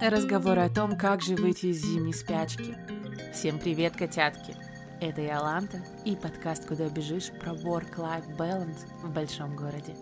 Разговоры о том, как же выйти из зимней спячки. Всем привет, котятки! Это я, Ланта, и подкаст «Куда бежишь» про work-life balance в большом городе.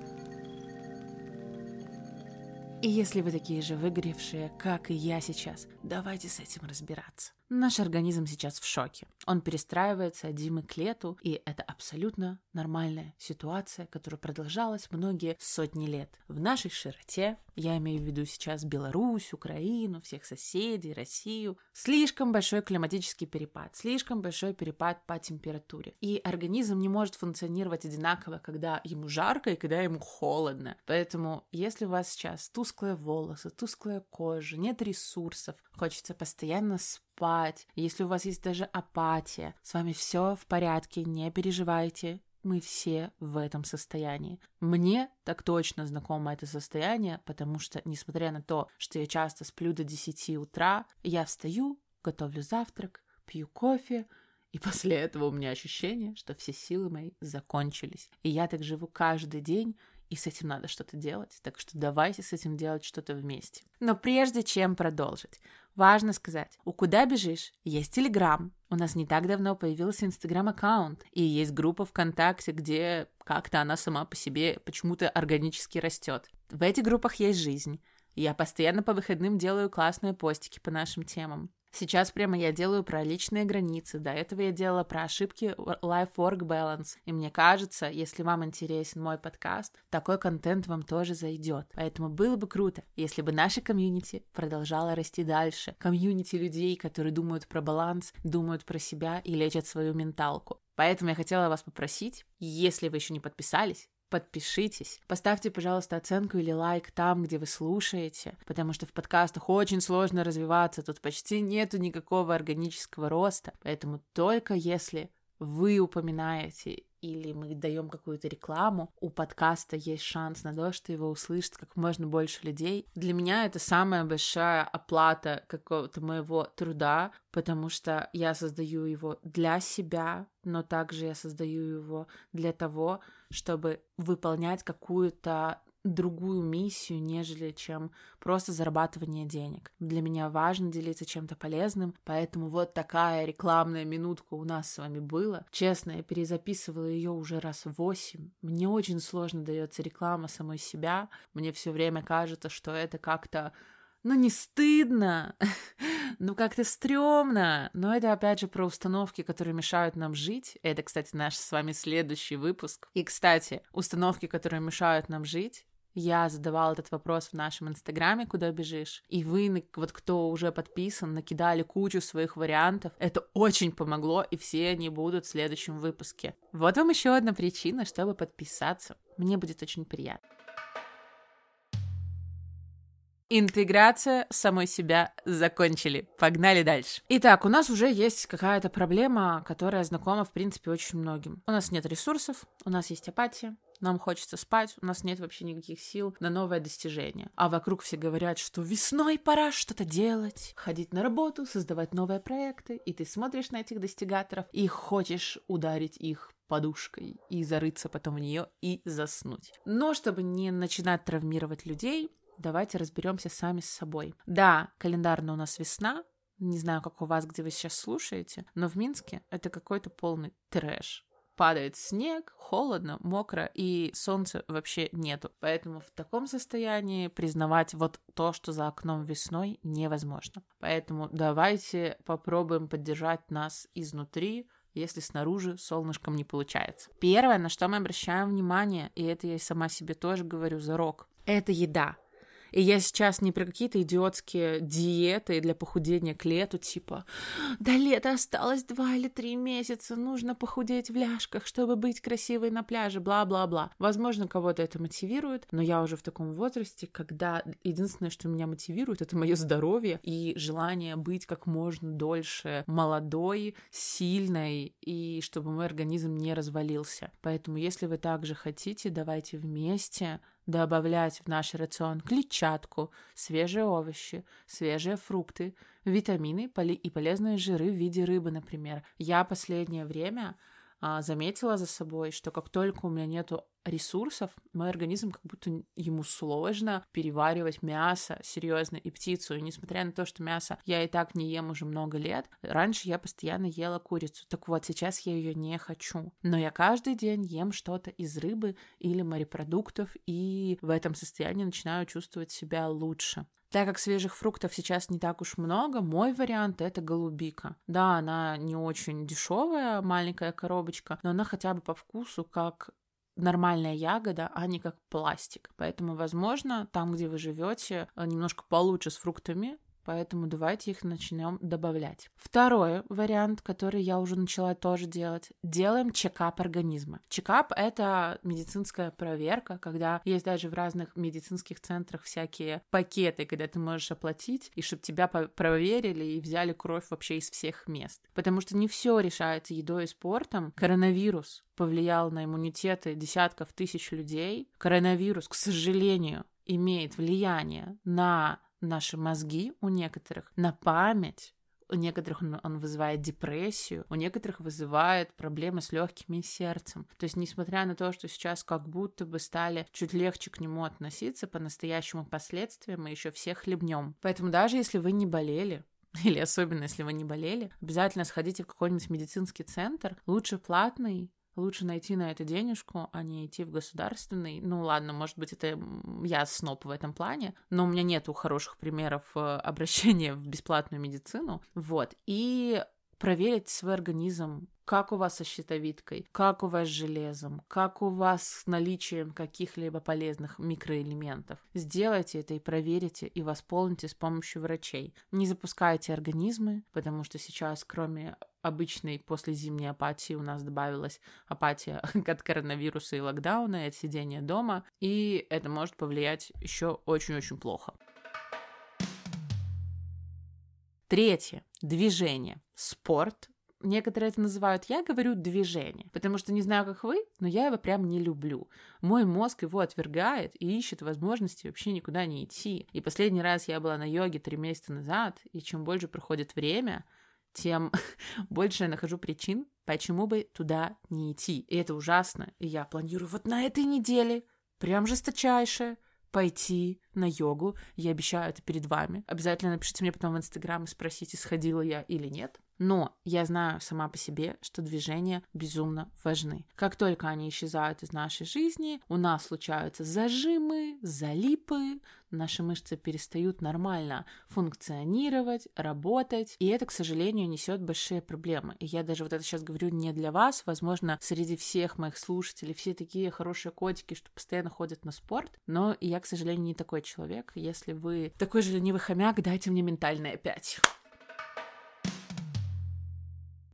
И если вы такие же выгоревшие, как и я сейчас, давайте с этим разбираться. Наш организм сейчас в шоке. Он перестраивается от зимы к лету, и это абсолютно нормальная ситуация, которая продолжалась многие сотни лет. В нашей широте, я имею в виду сейчас Беларусь, Украину, всех соседей, Россию, слишком большой климатический перепад, слишком большой перепад по температуре. И организм не может функционировать одинаково, когда ему жарко и когда ему холодно. Поэтому, если у вас сейчас тусклые волосы, тусклая кожа, нет ресурсов, хочется постоянно спать, спать, если у вас есть даже апатия, с вами все в порядке, не переживайте, мы все в этом состоянии. Мне так точно знакомо это состояние, потому что, несмотря на то, что я часто сплю до 10 утра, я встаю, готовлю завтрак, пью кофе, и после этого у меня ощущение, что все силы мои закончились. И я так живу каждый день, и с этим надо что-то делать. Так что давайте с этим делать что-то вместе. Но прежде чем продолжить, важно сказать, у «Куда бежишь» есть Телеграм. У нас не так давно появился Инстаграм-аккаунт, и есть группа ВКонтакте, где как-то она сама по себе почему-то органически растет. В этих группах есть жизнь. Я постоянно по выходным делаю классные постики по нашим темам. Сейчас прямо я делаю про личные границы. До этого я делала про ошибки life-work balance. И мне кажется, если вам интересен мой подкаст, такой контент вам тоже зайдет. Поэтому было бы круто, если бы наша комьюнити продолжала расти дальше. Комьюнити людей, которые думают про баланс, думают про себя и лечат свою менталку. Поэтому я хотела вас попросить, если вы еще не подписались, подпишитесь. Поставьте, пожалуйста, оценку или лайк там, где вы слушаете, потому что в подкастах очень сложно развиваться, тут почти нету никакого органического роста, поэтому только если вы упоминаете или мы даем какую-то рекламу, у подкаста есть шанс на то, что его услышит как можно больше людей. Для меня это самая большая оплата какого-то моего труда, потому что я создаю его для себя, но также я создаю его для того, чтобы выполнять какую-то другую миссию, нежели чем просто зарабатывание денег. Для меня важно делиться чем-то полезным, поэтому вот такая рекламная минутка у нас с вами была. Честно, я перезаписывала ее уже раз восемь. Мне очень сложно дается реклама самой себя. Мне все время кажется, что это как-то ну, не стыдно, ну, как-то стрёмно. Но это, опять же, про установки, которые мешают нам жить. Это, кстати, наш с вами следующий выпуск. И, кстати, установки, которые мешают нам жить, я задавала этот вопрос в нашем инстаграме, куда бежишь, и вы, вот кто уже подписан, накидали кучу своих вариантов. Это очень помогло, и все они будут в следующем выпуске. Вот вам еще одна причина, чтобы подписаться. Мне будет очень приятно. Интеграция самой себя закончили. Погнали дальше. Итак, у нас уже есть какая-то проблема, которая знакома, в принципе, очень многим. У нас нет ресурсов, у нас есть апатия, нам хочется спать, у нас нет вообще никаких сил на новое достижение. А вокруг все говорят, что весной пора что-то делать, ходить на работу, создавать новые проекты, и ты смотришь на этих достигаторов и хочешь ударить их подушкой и зарыться потом в нее и заснуть. Но чтобы не начинать травмировать людей, давайте разберемся сами с собой. Да, календарно у нас весна, не знаю, как у вас, где вы сейчас слушаете, но в Минске это какой-то полный трэш. Падает снег, холодно, мокро, и солнца вообще нету. Поэтому в таком состоянии признавать вот то, что за окном весной, невозможно. Поэтому давайте попробуем поддержать нас изнутри, если снаружи солнышком не получается. Первое, на что мы обращаем внимание, и это я и сама себе тоже говорю за рок, это еда. И я сейчас не про какие-то идиотские диеты для похудения к лету, типа, до лета осталось два или три месяца, нужно похудеть в ляжках, чтобы быть красивой на пляже, бла-бла-бла. Возможно, кого-то это мотивирует, но я уже в таком возрасте, когда единственное, что меня мотивирует, это мое здоровье и желание быть как можно дольше молодой, сильной, и чтобы мой организм не развалился. Поэтому, если вы также хотите, давайте вместе добавлять в наш рацион клетчатку, свежие овощи, свежие фрукты, витамины и полезные жиры в виде рыбы, например. Я последнее время а, заметила за собой, что как только у меня нету ресурсов, мой организм как будто ему сложно переваривать мясо, серьезно, и птицу. И несмотря на то, что мясо я и так не ем уже много лет, раньше я постоянно ела курицу. Так вот, сейчас я ее не хочу. Но я каждый день ем что-то из рыбы или морепродуктов, и в этом состоянии начинаю чувствовать себя лучше. Так как свежих фруктов сейчас не так уж много, мой вариант это голубика. Да, она не очень дешевая, маленькая коробочка, но она хотя бы по вкусу как нормальная ягода, а не как пластик. Поэтому, возможно, там, где вы живете, немножко получше с фруктами, поэтому давайте их начнем добавлять. Второй вариант, который я уже начала тоже делать, делаем чекап организма. Чекап — это медицинская проверка, когда есть даже в разных медицинских центрах всякие пакеты, когда ты можешь оплатить, и чтобы тебя проверили и взяли кровь вообще из всех мест. Потому что не все решается едой и спортом. Коронавирус повлиял на иммунитеты десятков тысяч людей. Коронавирус, к сожалению, имеет влияние на наши мозги у некоторых, на память, у некоторых он, вызывает депрессию, у некоторых вызывает проблемы с легкими и сердцем. То есть, несмотря на то, что сейчас как будто бы стали чуть легче к нему относиться, по-настоящему последствиям мы еще всех хлебнем. Поэтому даже если вы не болели, или особенно если вы не болели, обязательно сходите в какой-нибудь медицинский центр, лучше платный, лучше найти на это денежку, а не идти в государственный. Ну ладно, может быть, это я сноп в этом плане, но у меня нету хороших примеров э, обращения в бесплатную медицину. Вот. И проверить свой организм, как у вас со щитовидкой, как у вас с железом, как у вас с наличием каких-либо полезных микроэлементов. Сделайте это и проверите, и восполните с помощью врачей. Не запускайте организмы, потому что сейчас, кроме обычной после зимней апатии у нас добавилась апатия от коронавируса и локдауна, и от сидения дома, и это может повлиять еще очень-очень плохо. Третье. Движение. Спорт. Некоторые это называют, я говорю движение, потому что не знаю, как вы, но я его прям не люблю. Мой мозг его отвергает и ищет возможности вообще никуда не идти. И последний раз я была на йоге три месяца назад, и чем больше проходит время, тем больше я нахожу причин, почему бы туда не идти. И это ужасно. И я планирую вот на этой неделе, прям жесточайше, пойти на йогу. Я обещаю это перед вами. Обязательно напишите мне потом в Инстаграм и спросите, сходила я или нет. Но я знаю сама по себе, что движения безумно важны. Как только они исчезают из нашей жизни, у нас случаются зажимы, залипы, наши мышцы перестают нормально функционировать, работать, и это, к сожалению, несет большие проблемы. И я даже вот это сейчас говорю не для вас, возможно, среди всех моих слушателей все такие хорошие котики, что постоянно ходят на спорт, но я, к сожалению, не такой человек. Если вы такой же ленивый хомяк, дайте мне ментальное 5.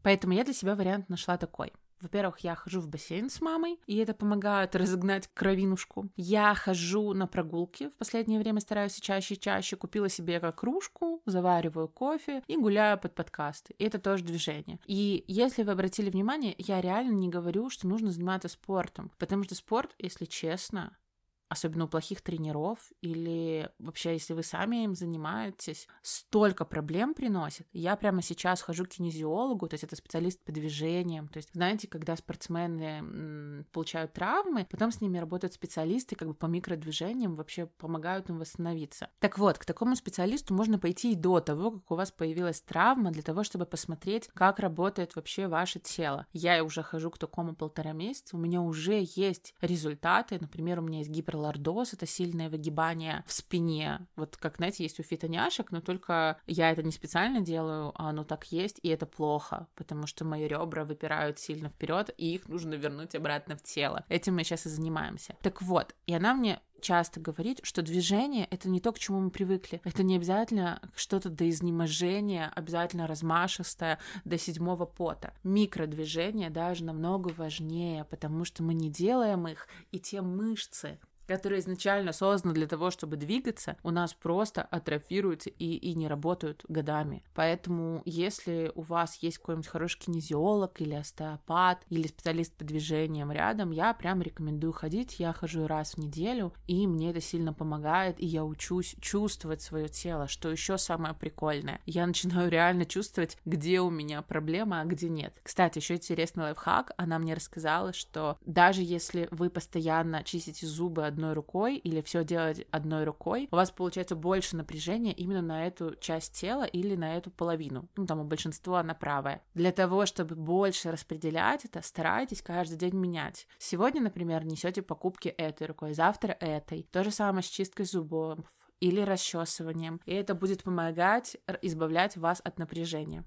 Поэтому я для себя вариант нашла такой. Во-первых, я хожу в бассейн с мамой, и это помогает разогнать кровинушку. Я хожу на прогулки, в последнее время стараюсь чаще и чаще. Купила себе как кружку, завариваю кофе и гуляю под подкасты. И это тоже движение. И если вы обратили внимание, я реально не говорю, что нужно заниматься спортом, потому что спорт, если честно, особенно у плохих тренеров, или вообще, если вы сами им занимаетесь, столько проблем приносит. Я прямо сейчас хожу к кинезиологу, то есть это специалист по движениям. То есть, знаете, когда спортсмены получают травмы, потом с ними работают специалисты как бы по микродвижениям, вообще помогают им восстановиться. Так вот, к такому специалисту можно пойти и до того, как у вас появилась травма, для того, чтобы посмотреть, как работает вообще ваше тело. Я уже хожу к такому полтора месяца, у меня уже есть результаты, например, у меня есть гиперлордоз, лордоз — это сильное выгибание в спине. Вот как, знаете, есть у фитоняшек, но только я это не специально делаю, а оно так есть, и это плохо, потому что мои ребра выпирают сильно вперед, и их нужно вернуть обратно в тело. Этим мы сейчас и занимаемся. Так вот, и она мне часто говорит, что движение — это не то, к чему мы привыкли. Это не обязательно что-то до изнеможения, обязательно размашистое, до седьмого пота. Микродвижения даже намного важнее, потому что мы не делаем их, и те мышцы, которые изначально созданы для того, чтобы двигаться, у нас просто атрофируются и, и не работают годами. Поэтому, если у вас есть какой-нибудь хороший кинезиолог или остеопат, или специалист по движениям рядом, я прям рекомендую ходить. Я хожу раз в неделю, и мне это сильно помогает, и я учусь чувствовать свое тело, что еще самое прикольное. Я начинаю реально чувствовать, где у меня проблема, а где нет. Кстати, еще интересный лайфхак. Она мне рассказала, что даже если вы постоянно чистите зубы одной рукой или все делать одной рукой, у вас получается больше напряжения именно на эту часть тела или на эту половину. Ну, там у большинства она правая. Для того, чтобы больше распределять это, старайтесь каждый день менять. Сегодня, например, несете покупки этой рукой, завтра этой. То же самое с чисткой зубов или расчесыванием. И это будет помогать избавлять вас от напряжения.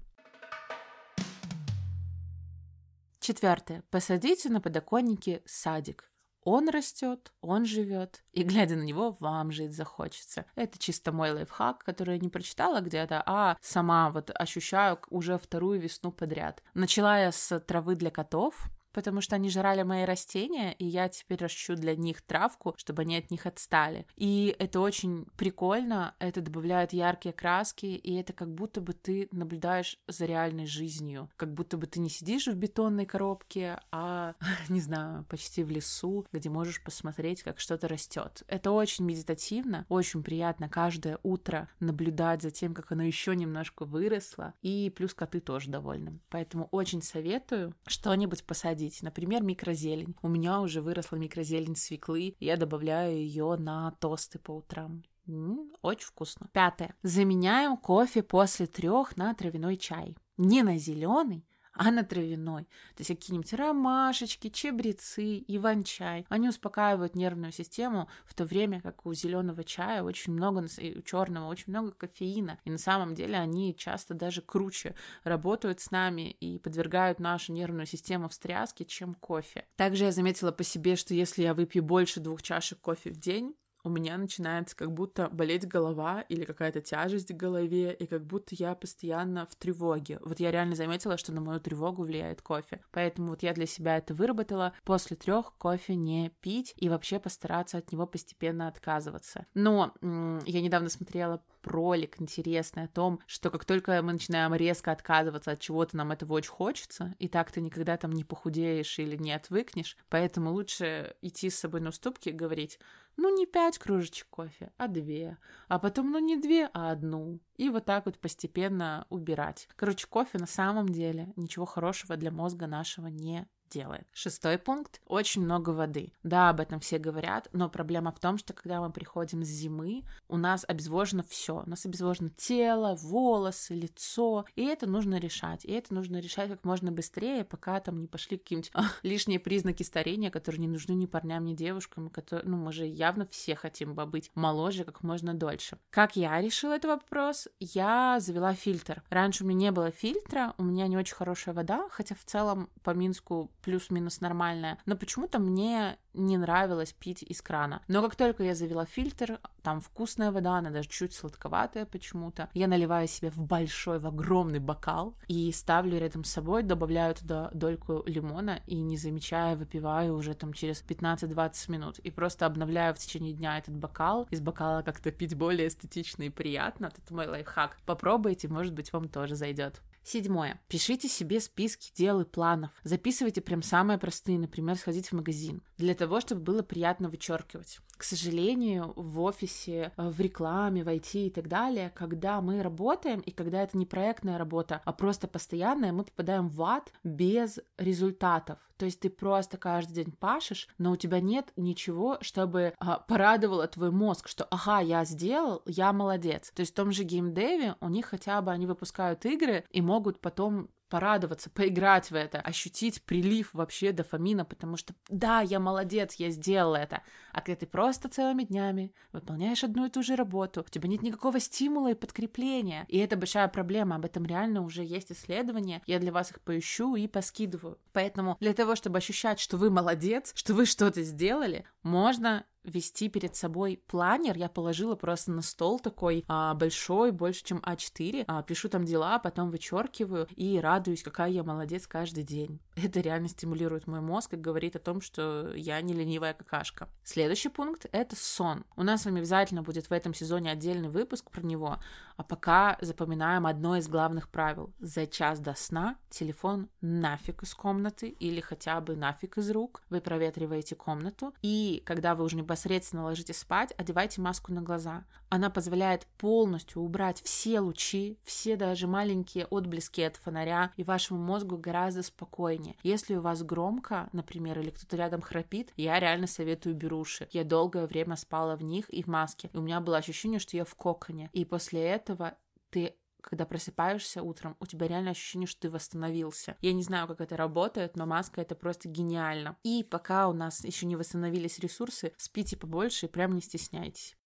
Четвертое. Посадите на подоконнике садик. Он растет, он живет, и глядя на него, вам жить захочется. Это чисто мой лайфхак, который я не прочитала где-то, а сама вот ощущаю уже вторую весну подряд. Начала я с травы для котов, потому что они жрали мои растения, и я теперь ращу для них травку, чтобы они от них отстали. И это очень прикольно, это добавляет яркие краски, и это как будто бы ты наблюдаешь за реальной жизнью, как будто бы ты не сидишь в бетонной коробке, а, не знаю, почти в лесу, где можешь посмотреть, как что-то растет. Это очень медитативно, очень приятно каждое утро наблюдать за тем, как оно еще немножко выросло, и плюс коты тоже довольны. Поэтому очень советую что-нибудь посадить посадить. Например, микрозелень. У меня уже выросла микрозелень свеклы, я добавляю ее на тосты по утрам. М-м, очень вкусно. Пятое. Заменяем кофе после трех на травяной чай. Не на зеленый, а на травяной. То есть какие-нибудь ромашечки, чебрецы, иван-чай. Они успокаивают нервную систему, в то время как у зеленого чая очень много, у черного очень много кофеина. И на самом деле они часто даже круче работают с нами и подвергают нашу нервную систему встряске, чем кофе. Также я заметила по себе, что если я выпью больше двух чашек кофе в день, у меня начинается как будто болеть голова или какая-то тяжесть в голове, и как будто я постоянно в тревоге. Вот я реально заметила, что на мою тревогу влияет кофе. Поэтому вот я для себя это выработала. После трех кофе не пить и вообще постараться от него постепенно отказываться. Но я недавно смотрела ролик интересный о том, что как только мы начинаем резко отказываться от чего-то, нам этого очень хочется, и так ты никогда там не похудеешь или не отвыкнешь, поэтому лучше идти с собой на уступки и говорить, ну не пять кружечек кофе, а две, а потом ну не две, а одну, и вот так вот постепенно убирать. Короче, кофе на самом деле ничего хорошего для мозга нашего не делает. Шестой пункт. Очень много воды. Да, об этом все говорят, но проблема в том, что когда мы приходим с зимы, у нас обезвожено все. У нас обезвожено тело, волосы, лицо. И это нужно решать. И это нужно решать как можно быстрее, пока там не пошли какие-нибудь а, лишние признаки старения, которые не нужны ни парням, ни девушкам. Которые, ну, мы же явно все хотим быть моложе как можно дольше. Как я решила этот вопрос? Я завела фильтр. Раньше у меня не было фильтра, у меня не очень хорошая вода, хотя в целом по Минску плюс-минус нормальная, но почему-то мне не нравилось пить из крана. Но как только я завела фильтр, там вкусная вода, она даже чуть сладковатая почему-то, я наливаю себе в большой, в огромный бокал и ставлю рядом с собой, добавляю туда дольку лимона и не замечая выпиваю уже там через 15-20 минут и просто обновляю в течение дня этот бокал. Из бокала как-то пить более эстетично и приятно. Это мой лайфхак. Попробуйте, может быть, вам тоже зайдет. Седьмое. Пишите себе списки дел и планов. Записывайте прям самые простые, например, сходить в магазин, для того, чтобы было приятно вычеркивать. К сожалению, в офисе, э, в рекламе, в IT и так далее, когда мы работаем, и когда это не проектная работа, а просто постоянная, мы попадаем в ад без результатов. То есть ты просто каждый день пашешь, но у тебя нет ничего, чтобы а, порадовало твой мозг, что ага, я сделал, я молодец. То есть в том же геймдеве у них хотя бы они выпускают игры и могут потом порадоваться, поиграть в это, ощутить прилив вообще дофамина, потому что да, я молодец, я сделал это. А когда ты просто целыми днями выполняешь одну и ту же работу, у тебя нет никакого стимула и подкрепления. И это большая проблема, об этом реально уже есть исследования, я для вас их поищу и поскидываю. Поэтому для того, чтобы ощущать, что вы молодец, что вы что-то сделали, Можно вести перед собой планер. Я положила просто на стол такой а, большой, больше, чем А4. А, пишу там дела, потом вычеркиваю и радуюсь, какая я молодец каждый день. Это реально стимулирует мой мозг и говорит о том, что я не ленивая какашка. Следующий пункт — это сон. У нас с вами обязательно будет в этом сезоне отдельный выпуск про него, а пока запоминаем одно из главных правил. За час до сна телефон нафиг из комнаты или хотя бы нафиг из рук. Вы проветриваете комнату, и когда вы уже непосредственно ложитесь спать, одевайте маску на глаза. Она позволяет полностью убрать все лучи, все даже маленькие отблески от фонаря, и вашему мозгу гораздо спокойнее. Если у вас громко, например, или кто-то рядом храпит, я реально советую беруши. Я долгое время спала в них и в маске, и у меня было ощущение, что я в коконе. И после этого ты когда просыпаешься утром, у тебя реально ощущение, что ты восстановился. Я не знаю, как это работает, но маска это просто гениально. И пока у нас еще не восстановились ресурсы, спите побольше и прям не стесняйтесь.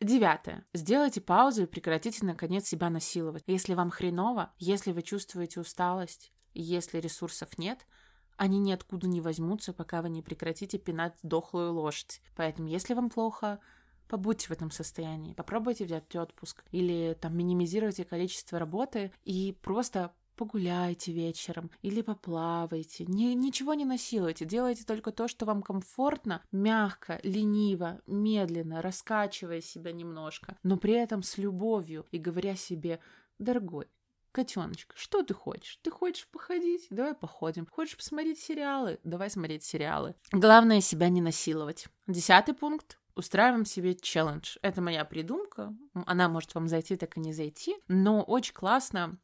Девятое. Сделайте паузу и прекратите, наконец, себя насиловать. Если вам хреново, если вы чувствуете усталость, если ресурсов нет, они ниоткуда не возьмутся, пока вы не прекратите пинать дохлую лошадь. Поэтому, если вам плохо, побудьте в этом состоянии, попробуйте взять отпуск или там минимизируйте количество работы и просто погуляйте вечером или поплавайте. Ни, ничего не насилуйте, делайте только то, что вам комфортно, мягко, лениво, медленно, раскачивая себя немножко, но при этом с любовью и говоря себе, дорогой, Котеночка, что ты хочешь? Ты хочешь походить? Давай походим. Хочешь посмотреть сериалы? Давай смотреть сериалы. Главное себя не насиловать. Десятый пункт устраиваем себе челлендж. Это моя придумка, она может вам зайти, так и не зайти, но очень классно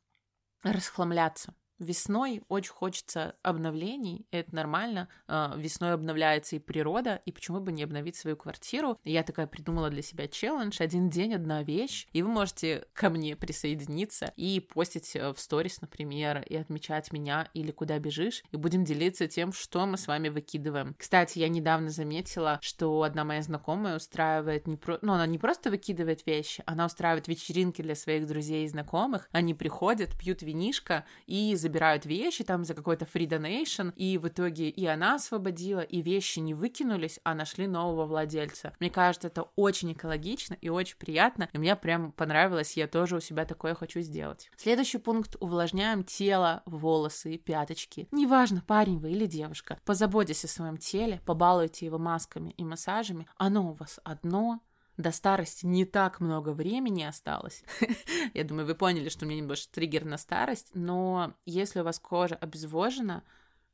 расхламляться. Весной очень хочется обновлений, это нормально. А, весной обновляется и природа, и почему бы не обновить свою квартиру? Я такая придумала для себя челлендж «Один день, одна вещь», и вы можете ко мне присоединиться и постить э, в сторис, например, и отмечать меня или куда бежишь, и будем делиться тем, что мы с вами выкидываем. Кстати, я недавно заметила, что одна моя знакомая устраивает не про... ну, она не просто выкидывает вещи, она устраивает вечеринки для своих друзей и знакомых, они приходят, пьют винишко и забирают вещи там за какой-то free donation, и в итоге и она освободила, и вещи не выкинулись, а нашли нового владельца. Мне кажется, это очень экологично и очень приятно, и мне прям понравилось, я тоже у себя такое хочу сделать. Следующий пункт. Увлажняем тело, волосы, пяточки. Неважно, парень вы или девушка, позаботьтесь о своем теле, побалуйте его масками и массажами. Оно у вас одно, до старости не так много времени осталось. Я думаю, вы поняли, что у меня немножко триггер на старость, но если у вас кожа обезвожена,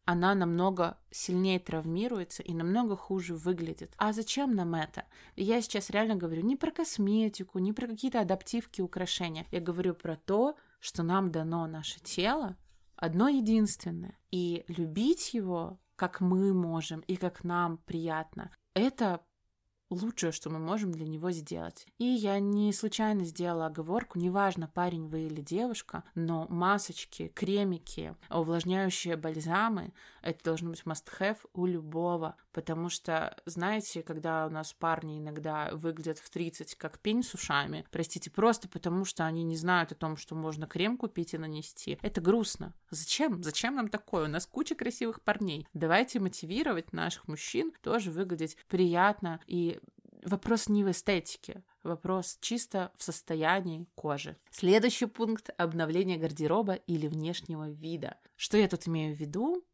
она намного сильнее травмируется и намного хуже выглядит. А зачем нам это? Я сейчас реально говорю не про косметику, не про какие-то адаптивки, украшения. Я говорю про то, что нам дано наше тело одно единственное. И любить его, как мы можем и как нам приятно, это лучшее, что мы можем для него сделать. И я не случайно сделала оговорку, неважно, парень вы или девушка, но масочки, кремики, увлажняющие бальзамы, это должно быть must-have у любого, потому что, знаете, когда у нас парни иногда выглядят в 30 как пень с ушами, простите, просто потому что они не знают о том, что можно крем купить и нанести, это грустно. Зачем? Зачем нам такое? У нас куча красивых парней. Давайте мотивировать наших мужчин тоже выглядеть приятно и вопрос не в эстетике, вопрос чисто в состоянии кожи. Следующий пункт – обновление гардероба или внешнего вида. Что я тут имею в виду?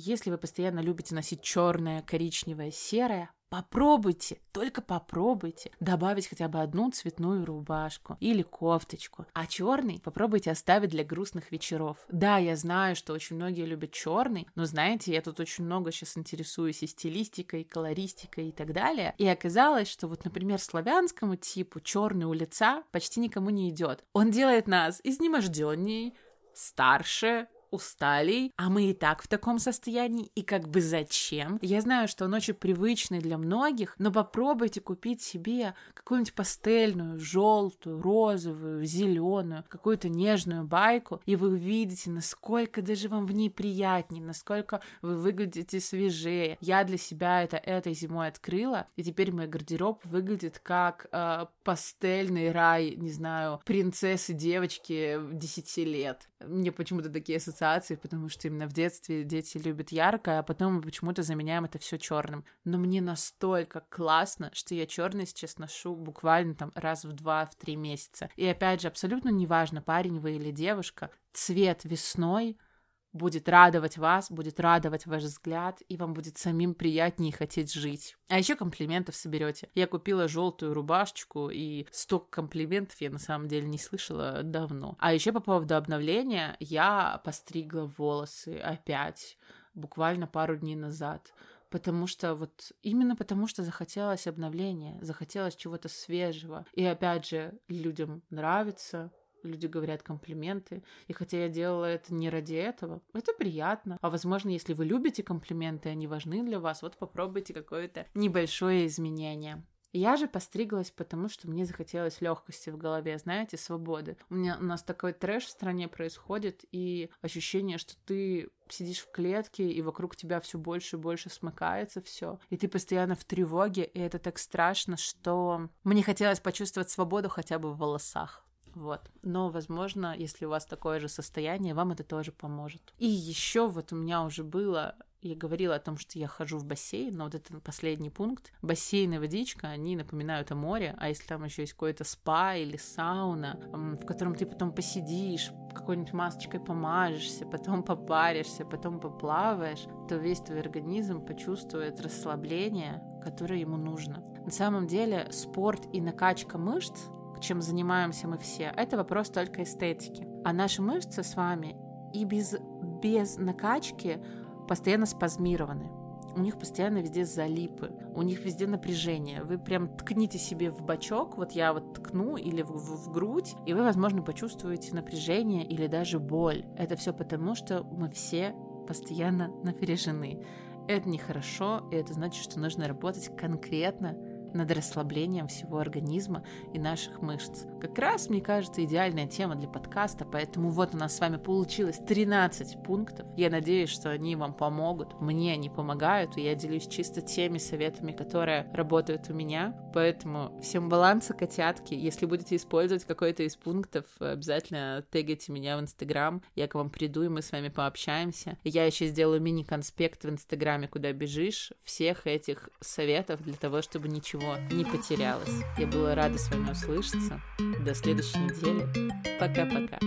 Если вы постоянно любите носить черное, коричневое, серое, Попробуйте, только попробуйте добавить хотя бы одну цветную рубашку или кофточку. А черный попробуйте оставить для грустных вечеров. Да, я знаю, что очень многие любят черный, но знаете, я тут очень много сейчас интересуюсь и стилистикой, и колористикой и так далее. И оказалось, что вот, например, славянскому типу черный у лица почти никому не идет. Он делает нас изнеможденней, старше, устали, а мы и так в таком состоянии, и как бы зачем? Я знаю, что он очень привычный для многих, но попробуйте купить себе какую-нибудь пастельную, желтую, розовую, зеленую, какую-то нежную байку, и вы увидите, насколько даже вам в ней приятнее, насколько вы выглядите свежее. Я для себя это этой зимой открыла, и теперь мой гардероб выглядит как э, пастельный рай, не знаю, принцессы девочки 10 лет. Мне почему-то такие ассоциации ассоциации, потому что именно в детстве дети любят яркое, а потом мы почему-то заменяем это все черным. Но мне настолько классно, что я черный сейчас ношу буквально там раз в два, в три месяца. И опять же, абсолютно неважно, парень вы или девушка, цвет весной будет радовать вас, будет радовать ваш взгляд, и вам будет самим приятнее хотеть жить. А еще комплиментов соберете. Я купила желтую рубашечку, и столько комплиментов я на самом деле не слышала давно. А еще по поводу обновления, я постригла волосы опять, буквально пару дней назад потому что вот именно потому что захотелось обновления, захотелось чего-то свежего. И опять же, людям нравится, люди говорят комплименты. И хотя я делала это не ради этого, это приятно. А возможно, если вы любите комплименты, они важны для вас, вот попробуйте какое-то небольшое изменение. Я же постриглась, потому что мне захотелось легкости в голове, знаете, свободы. У меня у нас такой трэш в стране происходит, и ощущение, что ты сидишь в клетке, и вокруг тебя все больше и больше смыкается все, и ты постоянно в тревоге, и это так страшно, что мне хотелось почувствовать свободу хотя бы в волосах. Вот. Но, возможно, если у вас такое же состояние, вам это тоже поможет. И еще вот у меня уже было я говорила о том, что я хожу в бассейн, но вот это последний пункт. Бассейн и водичка, они напоминают о море, а если там еще есть какой-то спа или сауна, в котором ты потом посидишь, какой-нибудь масочкой помажешься, потом попаришься, потом поплаваешь, то весь твой организм почувствует расслабление, которое ему нужно. На самом деле спорт и накачка мышц чем занимаемся мы все, это вопрос только эстетики. А наши мышцы с вами и без, без накачки постоянно спазмированы. У них постоянно везде залипы, у них везде напряжение. Вы прям ткните себе в бочок, вот я вот ткну или в, в, в грудь, и вы, возможно, почувствуете напряжение или даже боль. Это все потому, что мы все постоянно напряжены. Это нехорошо, и это значит, что нужно работать конкретно над расслаблением всего организма и наших мышц. Как раз, мне кажется, идеальная тема для подкаста, поэтому вот у нас с вами получилось 13 пунктов. Я надеюсь, что они вам помогут. Мне они помогают, и я делюсь чисто теми советами, которые работают у меня. Поэтому всем баланса, котятки. Если будете использовать какой-то из пунктов, обязательно тегайте меня в Инстаграм. Я к вам приду, и мы с вами пообщаемся. Я еще сделаю мини-конспект в Инстаграме, куда бежишь, всех этих советов для того, чтобы ничего не потерялась. Я была рада с вами услышаться. До следующей недели. Пока-пока.